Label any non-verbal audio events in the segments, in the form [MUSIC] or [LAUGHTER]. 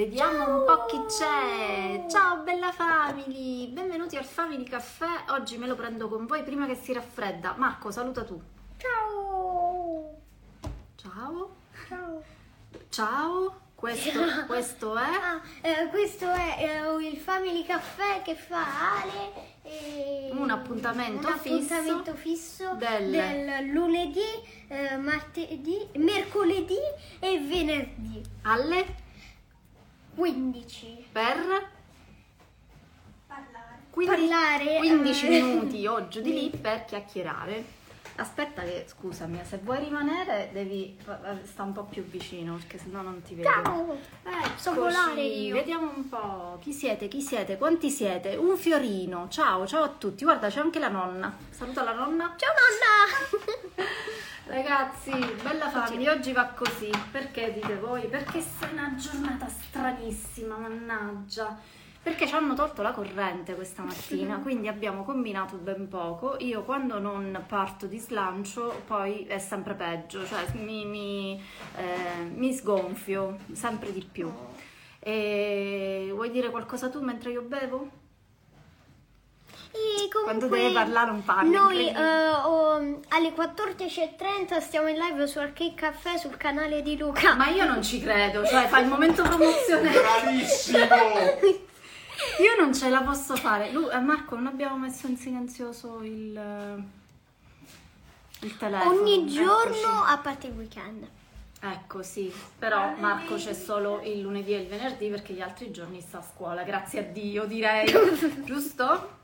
Vediamo un po' chi c'è. Ciao bella family, benvenuti al Family Caffè. Oggi me lo prendo con voi prima che si raffredda. Marco, saluta tu. Ciao! Ciao. Ciao! Ciao. Questo, [LAUGHS] questo è Ah, eh, questo è eh, il Family Caffè che fa Ale. e- Un appuntamento un appuntamento fisso fisso del- del lunedì, eh, martedì, mercoledì e venerdì alle 15. per Parlare. 15, Parlare, 15 eh. [LAUGHS] minuti o giù di lì per chiacchierare. Aspetta che, scusami, se vuoi rimanere devi sta un po' più vicino perché sennò non ti vedo. Ciao! So volare io. Vediamo un po'. Chi siete? Chi siete? Quanti siete? Un fiorino. Ciao, ciao a tutti. Guarda, c'è anche la nonna. Saluta la nonna. Ciao nonna! [LAUGHS] Ragazzi, bella famiglia, oggi va così. Perché dite voi? Perché è una giornata stranissima, mannaggia. Perché ci hanno tolto la corrente questa mattina, quindi abbiamo combinato ben poco. Io quando non parto di slancio poi è sempre peggio, cioè mi, mi, eh, mi sgonfio sempre di più. E vuoi dire qualcosa tu mentre io bevo? E comunque, Quando deve parlare un parla, Noi eh, oh, alle 14.30 stiamo in live su Arcade Caffè sul canale di Luca. Ma io non ci credo, cioè fa il momento promozionale. Bravissimo! [LAUGHS] Io non ce la posso fare. Lu- eh, Marco, non abbiamo messo in silenzioso il, eh, il telefono. Ogni giorno Eccoci. a parte il weekend. Ecco, sì. Però Marco c'è solo il lunedì e il venerdì perché gli altri giorni sta a scuola. Grazie a Dio, direi. [LAUGHS] Giusto?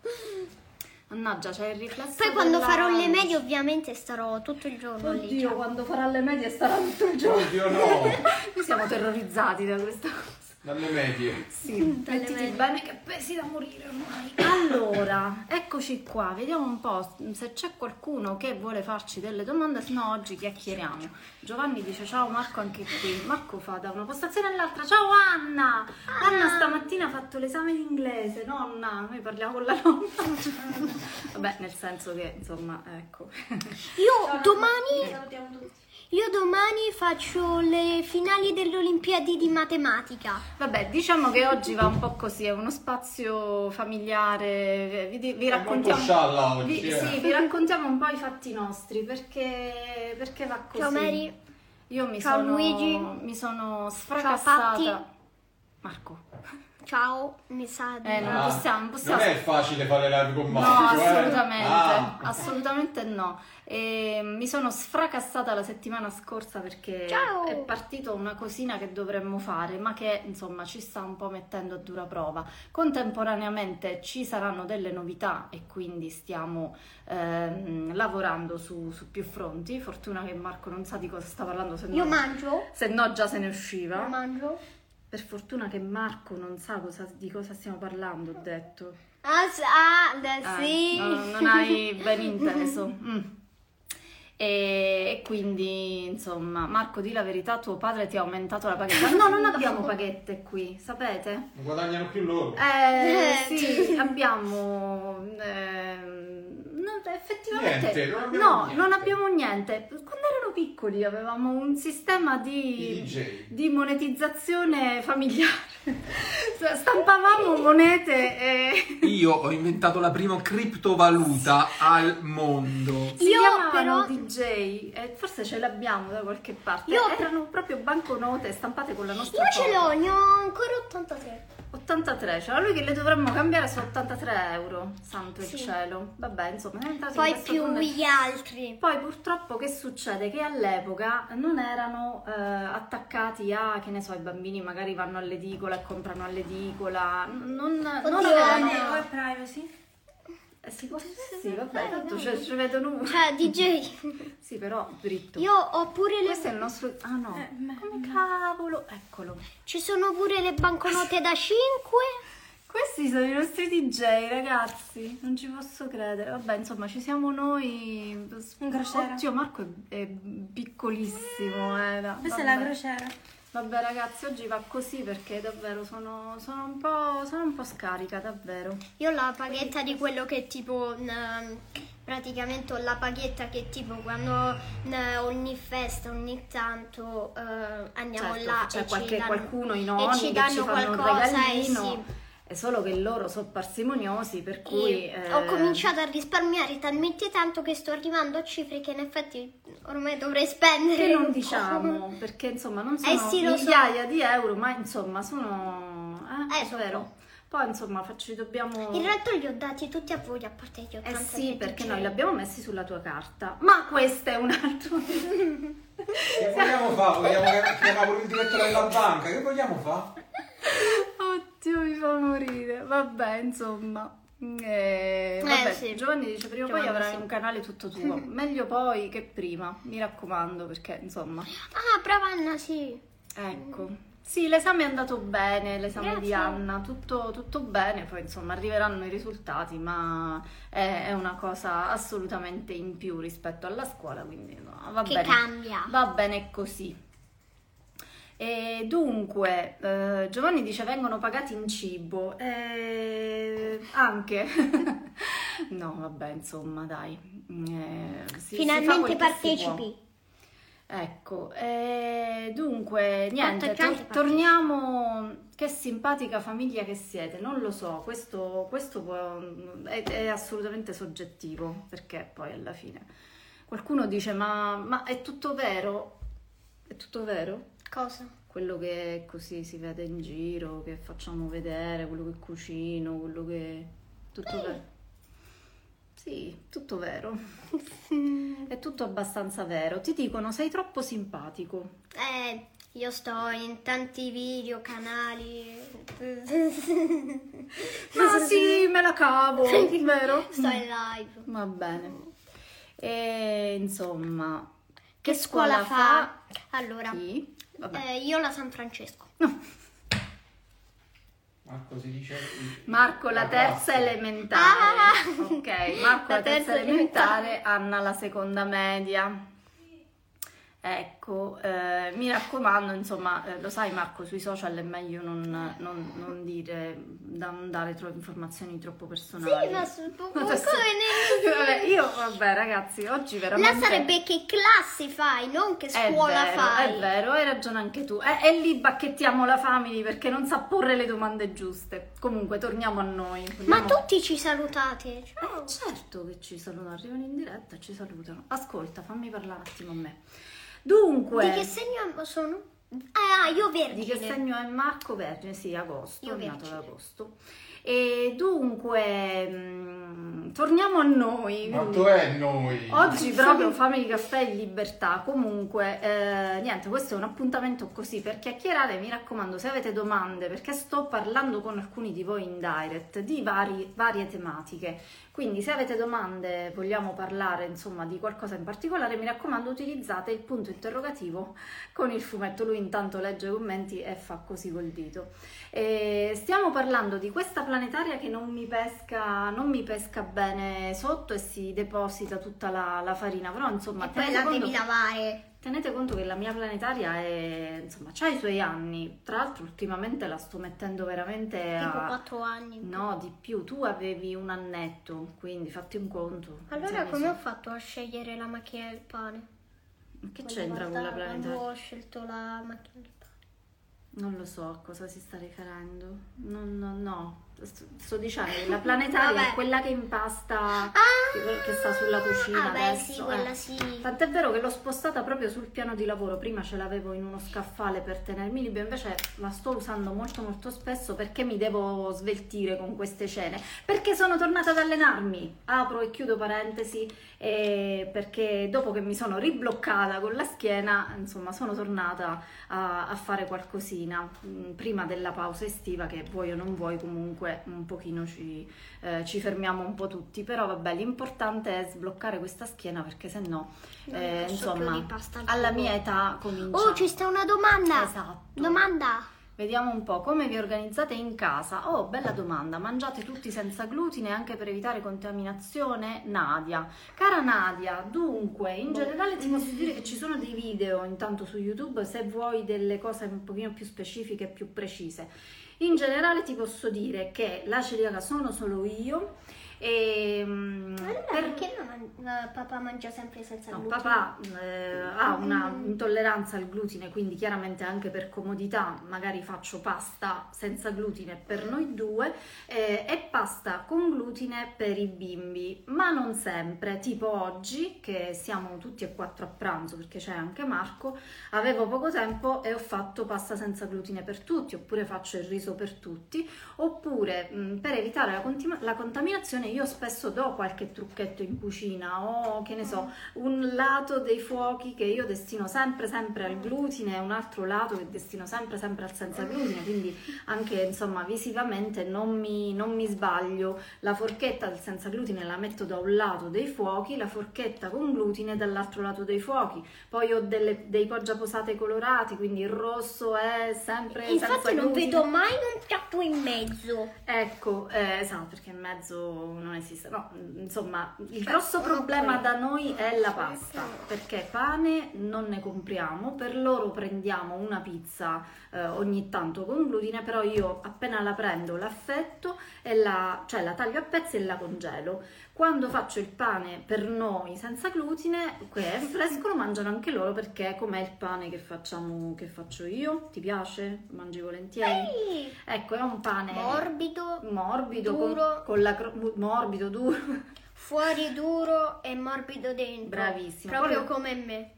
Mannaggia, c'è il riflesso Poi quando della- farò le medie ovviamente starò tutto il giorno lì. Oddio, ciao. quando farà le medie starà tutto il giorno. Oddio no! [LAUGHS] Noi siamo terrorizzati da questa cosa. Dalle medie. Sì, Dalle mettiti medie. bene che pesi da morire ormai. Allora, eccoci qua, vediamo un po' se c'è qualcuno che vuole farci delle domande, se no oggi chiacchieriamo. Giovanni dice ciao Marco anche qui. Marco fa da una postazione all'altra. Ciao Anna! Anna stamattina ha fatto l'esame di inglese, nonna. Noi parliamo con la nonna. [LAUGHS] Vabbè, nel senso che, insomma, ecco. Io domani, io domani faccio le finali delle Olimpiadi di matematica. Vabbè, diciamo che oggi va un po' così, è uno spazio familiare, vi, vi raccontiamo... oggi, vi, eh. Sì, vi raccontiamo un po' i fatti nostri, perché, perché va così. Ciao Mary. Io mi Ciao sono, Luigi. mi sono Patti. sfracassata... Marco, Ciao, mi sa di Eh, non Ah, possiamo- non possiamo- Non è facile fare live con No, eh. assolutamente, Ah. assolutamente no. E mi sono sfracassata la settimana scorsa perché Ciao. è partita una cosina che dovremmo fare, ma che insomma ci sta un po' mettendo a dura prova. Contemporaneamente ci saranno delle novità e quindi stiamo ehm, lavorando su, su più fronti. Fortuna che Marco non sa di cosa sta parlando, se no, Io mangio. se no già se ne Io usciva. mangio. Per fortuna che Marco non sa cosa- di cosa stiamo parlando, ho detto. Ah, ah, Eh, sì. non, non hai ben inteso. [LAUGHS] Mm. E, e quindi, insomma, Marco, di la verità, tuo padre ti ha aumentato la paghetta. No, non abbiamo [LAUGHS] paghette qui, sapete? Non guadagnano più loro. Eh, Eh, sì, abbiamo... no, effettivamente... Niente, non abbiamo no, niente. non abbiamo niente. Quando erano piccoli avevamo un sistema di... Di monetizzazione familiare. [LAUGHS] Stampavamo monete e... [LAUGHS] Io ho inventato la prima criptovaluta al mondo. Si Io però- DJ, e forse ce l'abbiamo da qualche parte. Io- Erano proprio banconote stampate con la nostra Io ce l'ho, ne ho ancora 83. 83, cioè lui che le dovremmo cambiare su 83 euro, santo il Sì. cielo. Vabbè, insomma, è entrato in Poi questo più tunnel. gli altri. Poi purtroppo che succede? Che all'epoca non erano eh, attaccati a, che ne so, i bambini magari vanno all'edicola e comprano all'edicola, non, non avevano... no. privacy? Eh, si può, sì, vabbè, tanto cioè, ci vedono uno. Cioè, DJ. [LAUGHS] Sì, però dritto. Io ho pure le... Questo è il nostro... Ah no, come cavolo, eccolo. Ci sono pure le banconote da 5. [LAUGHS] Questi sono i nostri DJ, ragazzi. Non ci posso credere. Vabbè, insomma, ci siamo noi. In crociera. Oddio, Marco è, è piccolissimo. Eh. Questa è vabbè. la crociera. Vabbè, ragazzi, oggi va così perché davvero sono, sono un, po', sono un po' scarica, davvero. Io ho la paghetta di quello che tipo... n- praticamente ho la paghetta che tipo quando n- ogni festa, ogni tanto eh, andiamo Certo, là c'è e qualche, ci danno, qualcuno in e ogni ci che danno ci qualcosa e regalino. sì. È solo che loro sono parsimoniosi, per cui... eh, Ho cominciato a risparmiare talmente tanto che sto arrivando a cifre che in effetti ormai dovrei spendere. Che non diciamo, [LAUGHS] perché insomma non Eh sono sì, lo so. migliaia di euro, ma insomma sono... Eh, Eh, è so. vero. Poi insomma facci, dobbiamo... In realtà li ho dati tutti a voi, a parte gli 80 Eh sì, perché c'è. noi li abbiamo messi sulla tua carta. Ma questo è un altro... [LAUGHS] Che vogliamo fare? Vogliamo che chiamiamo il direttore della banca? Che vogliamo fare? [LAUGHS] Oddio, mi fa morire. Vabbè, insomma. Eh, vabbè, sì. Giovanni dice prima o poi avrai sì. un canale tutto tuo. Meglio poi che prima, mi raccomando, perché insomma... Ah, brava Anna, sì. Ecco. Sì, l'esame è andato bene, l'esame di Grazie. Anna, tutto, tutto bene, poi insomma arriveranno i risultati, ma è, è una cosa assolutamente in più rispetto alla scuola, quindi no, va Che bene. cambia. Va bene così. E dunque, eh, Giovanni dice vengono pagati in cibo, Eh, anche. [LAUGHS] no, vabbè, insomma, dai. Eh, si- Finalmente si partecipi. Ecco, dunque, niente, tor- torniamo, che simpatica famiglia che siete, non lo so, questo, questo può- è, è assolutamente soggettivo, perché poi alla fine qualcuno dice, ma, ma è tutto vero? È tutto vero? Cosa? Quello che così si vede in giro, che facciamo vedere, quello che cucino, quello che... Tutto vero? Sì, tutto vero. [LAUGHS] È tutto abbastanza vero. Ti dicono sei troppo simpatico. Eh, io sto in tanti video, canali. [LAUGHS] Ma sì, me la cavo, vero? [LAUGHS] Sto in live. Va bene. E insomma, Che scuola fa? Allora, Chi? Eh, io la San Francesco. Marco si dice... Marco la terza classe. elementare. Ah! Ok, Marco la, La terza terza elementare, Anna la seconda media. Ecco, eh, mi raccomando, insomma, eh, lo sai Marco, sui social è meglio non, non- non dire, da non dare tro- informazioni troppo personali. Sì, ma su- come Adesso- [LAUGHS] Vabbè, io, vabbè ragazzi, oggi veramente... Là sarebbe che classe fai, non che È scuola vero, fai. È vero, hai ragione anche tu. E, e lì bacchettiamo la family perché non sa porre le domande giuste. Comunque, torniamo a noi. Ma Vogliamo- tutti ci salutate. Ciao. Eh, certo che ci salutano, arrivano in diretta e ci salutano. Ascolta, fammi parlare un attimo a me. Dunque, Di che segno sono? Ah, io vergine. di che segno è Marco Vergine? Sì, agosto, Io è nato ad agosto. E dunque, mm, torniamo a noi. Ma quindi- dov'è noi? Oggi proprio Family Caffè in libertà, comunque eh, niente, questo è un appuntamento così per chiacchierare, mi raccomando se avete domande perché sto parlando con alcuni di voi in direct di vari- varie tematiche, quindi se avete domande, vogliamo parlare insomma di qualcosa in particolare, mi raccomando utilizzate il punto interrogativo con il fumetto, lui intanto legge i commenti e fa così col dito. E stiamo parlando di questa planetaria che non mi pesca, non mi pesca bene sotto e si deposita tutta la, la farina, però insomma E poi la conto, devi lavare. tenete conto che la mia planetaria è, insomma, ha i suoi anni, tra l'altro ultimamente la sto mettendo veramente Tipo a... 4 anni. No, di più, tu avevi un annetto, quindi fatti un conto. Allora come ho so- fatto a scegliere la macchina del pane? Che Quella c'entra con la planetaria? Quando ho scelto la macchina del pane. Non lo so a cosa si sta riferendo. Non, no, no. Sto, dicendo la planetaria è quella che impasta, Ah! che, che sta sulla cucina Ah, beh, adesso. sì, eh. quella sì. Tant'è vero che l'ho spostata proprio sul piano di lavoro. Prima ce l'avevo in uno scaffale per tenermi libero, invece la sto usando molto molto spesso perché mi devo sveltire con queste cene. Perché sono tornata ad allenarmi. Apro e chiudo parentesi, eh, perché dopo che mi sono ribloccata con la schiena, insomma, sono tornata a, a fare qualcosina. mh, prima della pausa estiva, che vuoi o non vuoi, comunque un pochino ci, eh, ci fermiamo un po' tutti. Però vabbè, l'importante è sbloccare questa schiena perché se no, eh, insomma, alla mia età comincia... Oh, ci sta una domanda. Esatto. Domanda. Vediamo un po' come vi organizzate in casa. Oh, bella domanda. Mangiate tutti senza glutine anche per evitare contaminazione? Nadia. Cara Nadia, dunque, in generale ti posso dire che ci sono dei video intanto su YouTube se vuoi delle cose un pochino più specifiche e più precise. In generale ti posso dire che la celiaca sono solo io e mm, Allora, per- perché non papà mangia sempre senza No, glutine? papà eh, ha una intolleranza al glutine, quindi chiaramente anche per comodità magari faccio pasta senza glutine per noi due eh, e pasta con glutine per i bimbi, ma non sempre. Tipo oggi che siamo tutti e quattro a pranzo perché c'è anche Marco, avevo poco tempo e ho fatto pasta senza glutine per tutti, oppure faccio il riso per tutti, oppure mh, per evitare la, contima- la contaminazione io spesso do qualche trucchetto in cucina o che ne so, un lato dei fuochi che io destino sempre sempre al glutine e un altro lato che destino sempre sempre al senza glutine, quindi anche insomma visivamente non mi, non mi sbaglio, la forchetta del senza glutine la metto da un lato dei fuochi, la forchetta con glutine dall'altro lato dei fuochi, poi ho delle- dei poggiaposate colorati, quindi il rosso è sempre Infatti non glutine. vedo mai un piatto in mezzo. Ecco, eh, esatto, perché in mezzo non esiste. No, insomma, il grosso problema da noi è la pasta, perché pane non ne compriamo, per loro prendiamo una pizza eh, ogni tanto con glutine, però io appena la prendo l'affetto e la, cioè la taglio a pezzi e la congelo. Quando faccio il pane per noi senza glutine, è fresco, lo mangiano anche loro perché com'è il pane che facciamo, che faccio io? Ti piace? Lo mangi volentieri? Sì. Ecco, è un pane Morbido, morbido, con, duro. con la cro- morbido, duro. fuori duro e morbido dentro. Bravissima. Proprio Poi- come me.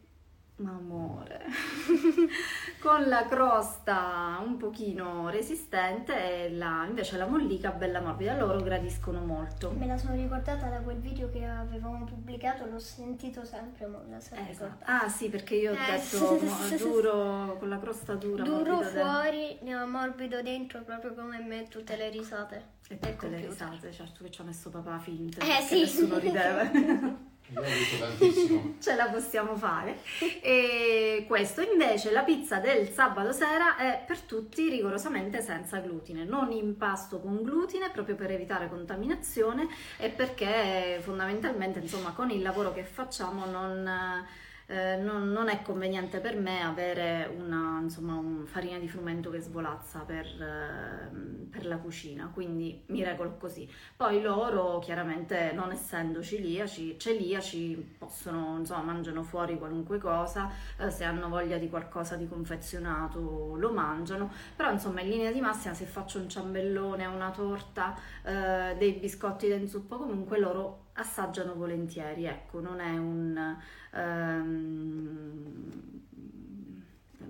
Ma amore. [LAUGHS] con la crosta un pochino resistente e la, invece la mollica bella morbida, loro gradiscono molto. Me la sono ricordata da quel video che avevamo pubblicato, l'ho sentito sempre, ma la sono Esatto. Ah sì, perché io ho Eh, detto [LAUGHS] mo- duro con la crosta dura, Duro dentro. fuori, eh, morbido dentro, proprio come me, tutte le risate. E tutte le risate, certo che ci ha messo papà finta, Eh, sì. nessuno rideva. [LAUGHS] [LAUGHS] Ce la possiamo fare. E questo invece, la pizza del sabato sera è per tutti rigorosamente senza glutine, non impasto con glutine proprio per evitare contaminazione e perché fondamentalmente insomma con il lavoro che facciamo non... eh, non, non è conveniente per me avere una insomma, un farina di frumento che svolazza per, eh, per la cucina, quindi mi regolo così. Poi loro chiaramente non essendo celiaci, celiaci possono, insomma, mangiano fuori qualunque cosa, eh, se hanno voglia di qualcosa di confezionato lo mangiano, però insomma in linea di massima se faccio un ciambellone, una torta, eh, dei biscotti d'inzuppo comunque loro assaggiano volentieri, ecco, non è un... ehm,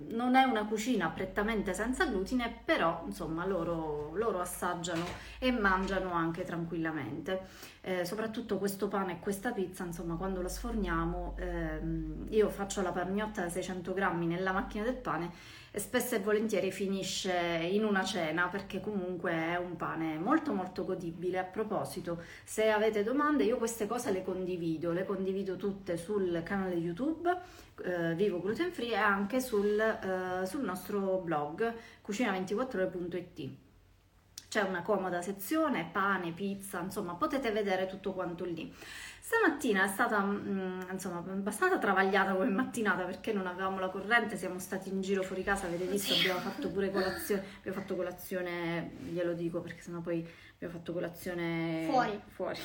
non è una cucina prettamente senza glutine, però insomma loro, loro assaggiano e mangiano anche tranquillamente. Eh, soprattutto questo pane e questa pizza, insomma, quando la sforniamo, ehm, io faccio la pagnotta da 600 grammi nella macchina del pane spesso e volentieri finisce in una cena perché comunque è un pane molto molto godibile. A proposito, se avete domande, io queste cose le condivido, le condivido tutte sul canale YouTube eh, Vivo Gluten Free e anche sul, eh, sul nostro blog cucina24ore.it. C'è una comoda sezione, pane, pizza, insomma, potete vedere tutto quanto lì. Stamattina è stata mm, insomma abbastanza travagliata come mattinata perché non avevamo la corrente, siamo stati in giro fuori casa, avete visto, abbiamo fatto pure [LAUGHS] colazione, abbiamo fatto colazione, glielo dico perché sennò poi abbiamo fatto colazione Fuori. fuori.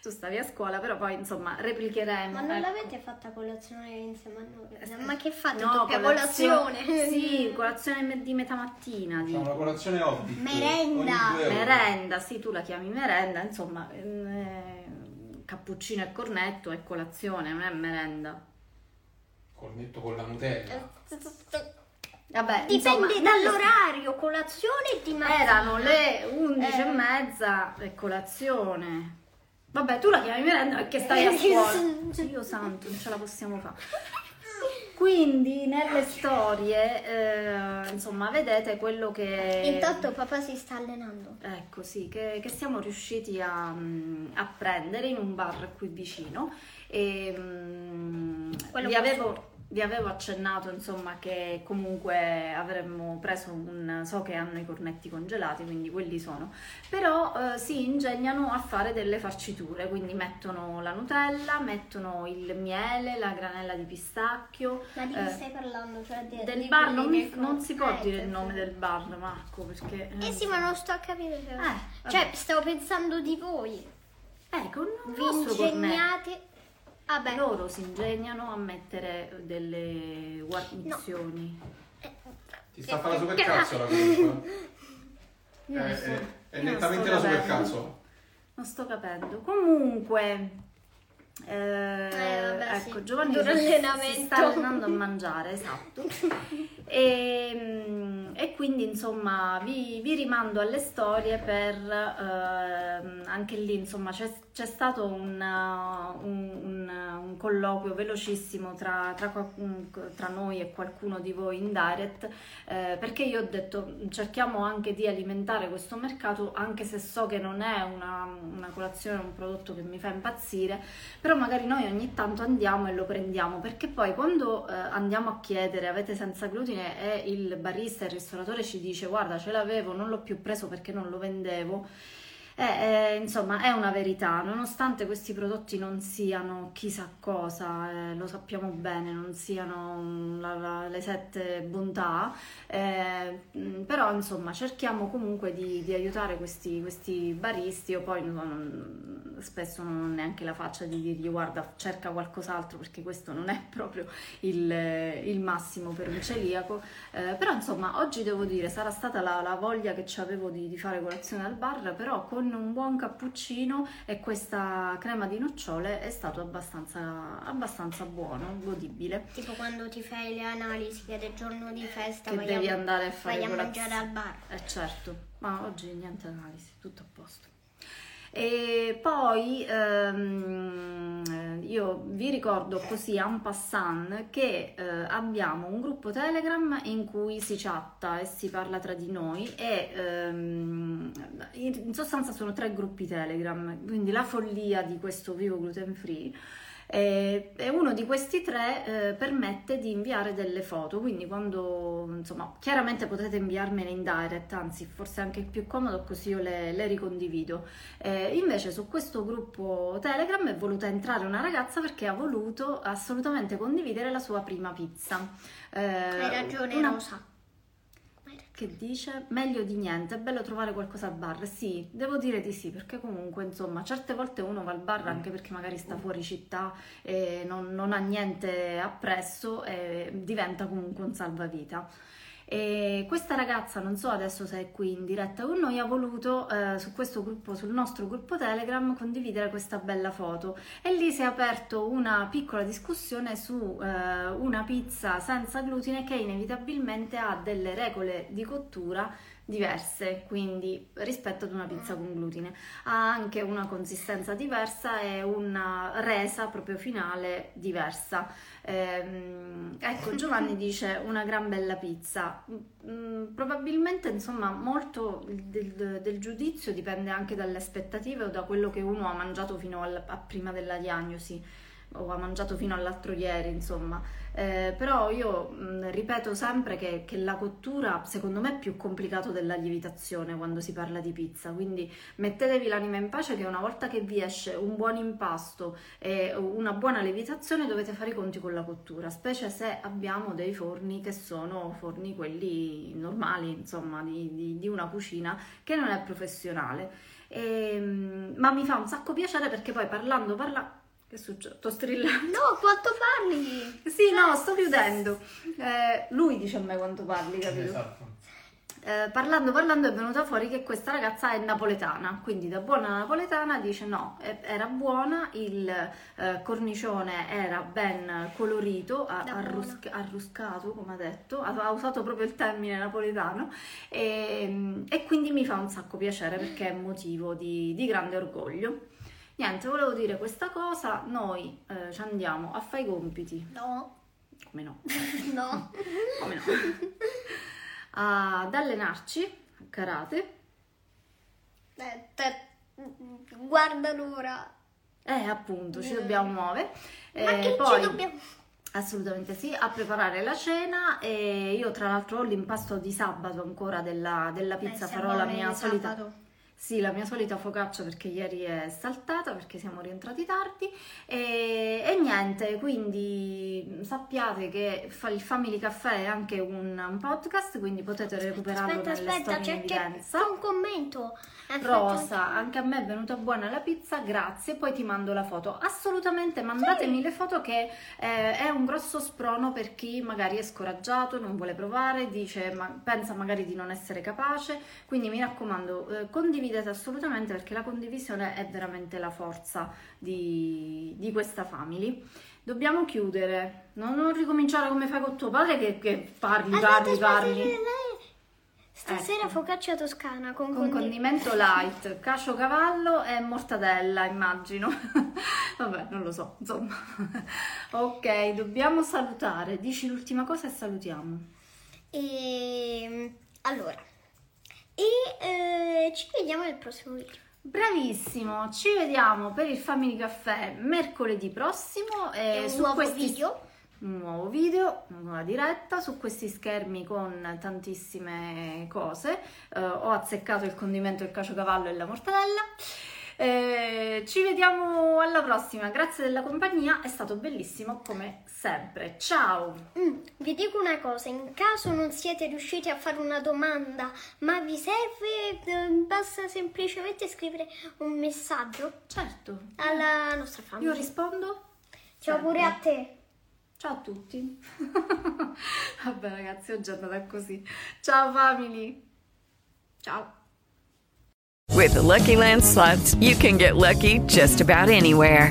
Tu stavi a scuola, però poi insomma replicheremo. Ma non ecco. l'avete fatta colazione insieme a noi? Eh, Ma che fate? No, doppia colazio- colazione? Sì, colazione di metà mattina. Facciamo dico. una colazione hobbit. Merenda. Merenda, sì, tu la chiami merenda, insomma, eh, cappuccino e cornetto è colazione, non è merenda. Cornetto con la Nutella. Vabbè, Dipende insomma, dall'orario, colazione di mattina. erano le 11 e Eh. mezza e colazione. Vabbè, tu la chiami merenda perché stai a scuola. Dio santo, non ce la possiamo fare. Quindi nelle storie, eh, insomma, vedete quello che... Intanto papà si sta allenando. Ecco, sì, che, che siamo riusciti a, mm, a prendere in un bar qui vicino. E, mm, Quello vi, avevo, vi avevo accennato, insomma, che comunque avremmo preso un... So che hanno i cornetti congelati, quindi quelli sono. Però eh, si ingegnano a fare delle farciture, quindi mettono la Nutella, mettono il miele, la granella di pistacchio. Ma di eh, stai parlando? Cioè di, del di bar non, mi- non si può Eh, dire il nome del bar, Marco, perché... Eh sì, ma non sto a capire. Cioè, Eh, cioè stavo pensando di voi. Ecco, il Vi nostro cornetto. Ingegnate. Vabbè. Loro si ingegnano a mettere delle guarnizioni. Ti sta a fare la supercazzola comunque. È, è, è nettamente la supercazzola. Non sto capendo. Comunque, eh, Eh, vabbè, ecco, sì. Giovanni si, si allenamento. sta allenando a mangiare, esatto. [LAUGHS] E, mm, e quindi insomma vi, vi rimando alle storie per ehm, anche lì insomma c'è, c'è stato un, un- un- colloquio velocissimo tra, tra qualcun- tra noi e qualcuno di voi in direct eh, perché io ho detto cerchiamo anche di alimentare questo mercato anche se so che non è una, una colazione, un prodotto che mi fa impazzire, però magari noi ogni tanto andiamo e lo prendiamo perché poi quando eh, andiamo a chiedere avete senza glutine e il barista, il ristoratore ci dice guarda ce l'avevo, non l'ho più preso perché non lo vendevo. Eh, eh, insomma, è una verità, nonostante questi prodotti non siano chissà cosa, eh, lo sappiamo bene, non siano la- la- le sette bontà, eh, mm, però insomma cerchiamo comunque di, di aiutare questi, questi baristi, io poi non- spesso non ho neanche la faccia di dirgli guarda cerca qualcos'altro perché questo non è [LAUGHS] proprio il, il massimo per un celiaco, eh, però insomma oggi devo dire sarà stata la, la voglia che avevo di, di fare colazione al bar, però con un buon cappuccino e questa crema di nocciole è stato abbastanza, abbastanza buono, godibile. Tipo quando ti fai le analisi, che è il giorno di festa, Che vai devi a, andare a fare vai a mangiare al bar. Eh certo, ma oggi niente analisi, tutto a posto. E poi ehm, eh, io vi ricordo così en passant che eh, abbiamo un gruppo Telegram in cui si chatta e si parla tra di noi e ehm, in sostanza sono tre gruppi Telegram, quindi la follia di questo vivo gluten free. E e uno di questi tre eh, permette di inviare delle foto, quindi quando, insomma, chiaramente potete inviarmele in direct, anzi forse anche più comodo così io le, le ricondivido. Eh, invece su questo gruppo Telegram è voluta entrare una ragazza perché ha voluto assolutamente condividere la sua prima pizza. Eh, Hai ragione, una- Rosa. Che dice meglio di niente, è bello trovare qualcosa al bar. Sì, devo dire di sì, perché comunque insomma certe volte uno va al bar anche perché magari sta fuori città e non, non ha niente appresso e diventa comunque un salvavita. E questa ragazza, non so adesso se è qui in diretta con noi, ha voluto eh, su questo gruppo, sul nostro gruppo Telegram, condividere questa bella foto. E lì si è aperto una piccola discussione su eh, una pizza senza glutine che inevitabilmente ha delle regole di cottura diverse, quindi rispetto ad una pizza con glutine. Ha anche una consistenza diversa e una resa proprio finale diversa. Ehm, ecco, [LAUGHS] Giovanni dice una gran bella pizza. Mm, probabilmente, insomma, molto del, del giudizio dipende anche dalle aspettative o da quello che uno ha mangiato fino al- a prima della diagnosi o ha mangiato fino all'altro ieri, insomma. Eh, però io mh, ripeto sempre che, che la cottura secondo me è più complicato della lievitazione quando si parla di pizza, quindi mettetevi l'anima in pace che una volta che vi esce un buon impasto e una buona lievitazione dovete fare i conti con la cottura, specie se abbiamo dei forni che sono forni quelli normali, insomma, di, di- di una cucina che non è professionale. Ehm, ma mi fa un sacco piacere perché poi parlando, parla... Che succede? Sto strillando. No, quanto parli? Sì, no, sto chiudendo. Eh, lui dice a me quanto parli, capito? Esatto. Eh, parlando, parlando è venuta fuori che questa ragazza è napoletana, quindi da buona napoletana dice no, eh, era buona, il eh, cornicione era ben colorito, a- Da arrusc- arruscato, come ha detto, ha, ha usato proprio il termine napoletano e, e quindi mi fa un sacco piacere perché è motivo di, di grande orgoglio. Niente, volevo dire questa cosa, noi eh, ci andiamo a fare i compiti. No. Come no? [LAUGHS] No. Come no? Ad allenarci a karate. Eh, te- guarda l'ora. Eh, appunto, ci dobbiamo muovere. Ma Eh, che poi, ci dobbiamo... Assolutamente sì, a preparare la cena e io tra l'altro ho l'impasto di sabato ancora della, della pizza, Eh, farò siamo la mia solita... sabato. Sì, la mia solita focaccia perché ieri è saltata perché siamo rientrati tardi. E, e niente, quindi sappiate che fa- il Family Caffè è anche un, un podcast, quindi potete recuperarlo Aspetta, nelle aspetta, in c'è, c'è un commento. Aspetta, Rosa, anche a me è venuta buona la pizza, grazie, poi ti mando la foto. Assolutamente mandatemi le foto che eh, è un grosso sprono per chi magari è scoraggiato, non vuole provare, dice, ma, pensa magari di non essere capace, quindi mi raccomando eh, condividete assolutamente perché la condivisione è veramente la forza di, di questa family. Dobbiamo chiudere, non, non ricominciare come fai con tuo padre che, che parli, parli, parli. Stasera Ecco. focaccia toscana con, Con condi- condimento light, cacio cavallo e mortadella, immagino. [LAUGHS] Vabbè, non lo so, insomma. [LAUGHS] ok, dobbiamo salutare. Dici l'ultima cosa e salutiamo. E allora, e eh, ci vediamo nel prossimo video. Bravissimo, ci vediamo per il Family Caffè mercoledì prossimo. E E un su nuovo questi- video. Un nuovo video, una nuova diretta su questi schermi con tantissime cose. Eh, ho azzeccato il condimento, il caciocavallo e la mortadella. Eh, ci vediamo alla prossima, grazie della compagnia, è stato bellissimo come sempre. Ciao! Mm, vi dico una cosa, in caso non siete riusciti a fare una domanda, ma vi serve, eh, basta semplicemente scrivere un messaggio Certo, alla nostra io famiglia. rispondo. Ciao pure a te. Ciao a tutti. [LAUGHS] Vabbè ragazzi, oggi è andata così. Ciao family. Ciao. With the Lucky Land slots, you can get lucky just about anywhere.